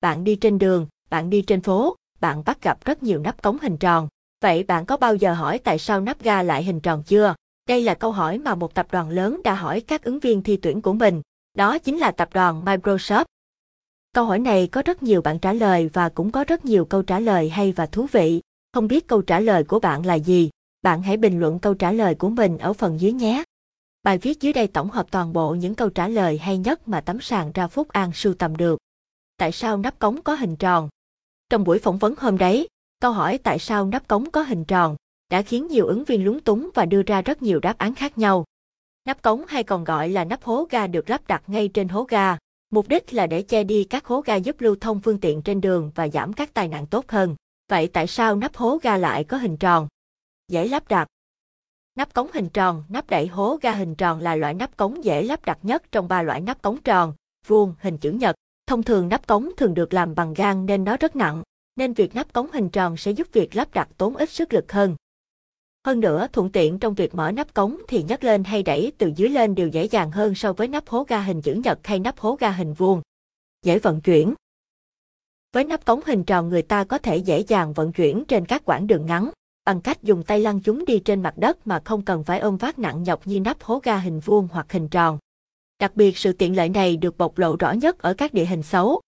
Bạn đi trên đường, bạn đi trên phố, bạn bắt gặp rất nhiều nắp cống hình tròn. Vậy bạn có bao giờ hỏi tại sao nắp ga lại hình tròn chưa? Đây là câu hỏi mà một tập đoàn lớn đã hỏi các ứng viên thi tuyển của mình. Đó chính là tập đoàn Microsoft. Câu hỏi này có rất nhiều bạn trả lời và cũng có rất nhiều câu trả lời hay và thú vị. Không biết câu trả lời của bạn là gì? Bạn hãy bình luận câu trả lời của mình ở phần dưới nhé. Bài viết dưới đây tổng hợp toàn bộ những câu trả lời hay nhất mà tấm sàn ra Phúc An sưu tầm được. Tại sao nắp cống có hình tròn? Trong buổi phỏng vấn hôm đấy, câu hỏi tại sao nắp cống có hình tròn đã khiến nhiều ứng viên lúng túng và đưa ra rất nhiều đáp án khác nhau. Nắp cống hay còn gọi là nắp hố ga được lắp đặt ngay trên hố ga, mục đích là để che đi các hố ga giúp lưu thông phương tiện trên đường và giảm các tai nạn tốt hơn. Vậy tại sao nắp hố ga lại có hình tròn? Dễ lắp đặt. Nắp cống hình tròn, nắp đậy hố ga hình tròn là loại nắp cống dễ lắp đặt nhất trong ba loại nắp cống tròn, vuông, hình chữ nhật. Thông thường nắp cống thường được làm bằng gan nên nó rất nặng, nên việc nắp cống hình tròn sẽ giúp việc lắp đặt tốn ít sức lực hơn. Hơn nữa, thuận tiện trong việc mở nắp cống thì nhấc lên hay đẩy từ dưới lên đều dễ dàng hơn so với nắp hố ga hình chữ nhật hay nắp hố ga hình vuông. Dễ vận chuyển. Với nắp cống hình tròn người ta có thể dễ dàng vận chuyển trên các quãng đường ngắn, bằng cách dùng tay lăn chúng đi trên mặt đất mà không cần phải ôm vác nặng nhọc như nắp hố ga hình vuông hoặc hình tròn. Đặc biệt sự tiện lợi này được bộc lộ rõ nhất ở các địa hình xấu.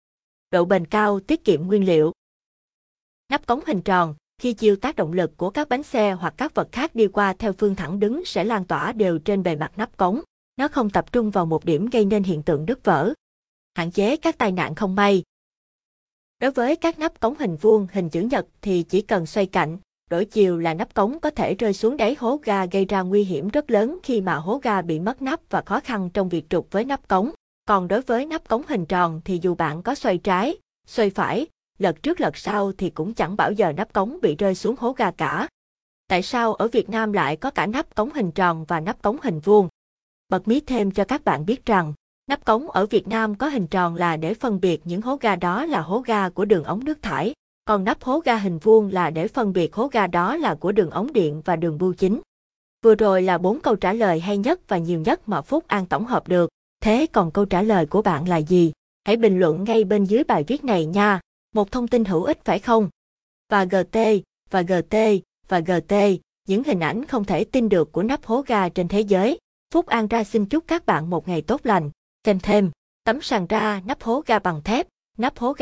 Độ bền cao, tiết kiệm nguyên liệu. Nắp cống hình tròn, khi chiêu tác động lực của các bánh xe hoặc các vật khác đi qua theo phương thẳng đứng sẽ lan tỏa đều trên bề mặt nắp cống. Nó không tập trung vào một điểm gây nên hiện tượng đứt vỡ. Hạn chế các tai nạn không may. Đối với các nắp cống hình vuông, hình chữ nhật thì chỉ cần xoay cạnh, đổi chiều là nắp cống có thể rơi xuống đáy hố ga gây ra nguy hiểm rất lớn khi mà hố ga bị mất nắp và khó khăn trong việc trục với nắp cống. Còn đối với nắp cống hình tròn thì dù bạn có xoay trái, xoay phải, lật trước lật sau thì cũng chẳng bao giờ nắp cống bị rơi xuống hố ga cả. Tại sao ở Việt Nam lại có cả nắp cống hình tròn và nắp cống hình vuông? Bật mí thêm cho các bạn biết rằng, nắp cống ở Việt Nam có hình tròn là để phân biệt những hố ga đó là hố ga của đường ống nước thải, còn nắp hố ga hình vuông là để phân biệt hố ga đó là của đường ống điện và đường bưu chính. Vừa rồi là bốn câu trả lời hay nhất và nhiều nhất mà Phúc An tổng hợp được. Thế còn câu trả lời của bạn là gì? Hãy bình luận ngay bên dưới bài viết này nha. Một thông tin hữu ích phải không? Và GT, và GT, và GT, những hình ảnh không thể tin được của nắp hố ga trên thế giới. Phúc An ra xin chúc các bạn một ngày tốt lành. Thêm thêm, tấm sàn ra nắp hố ga bằng thép, nắp hố ga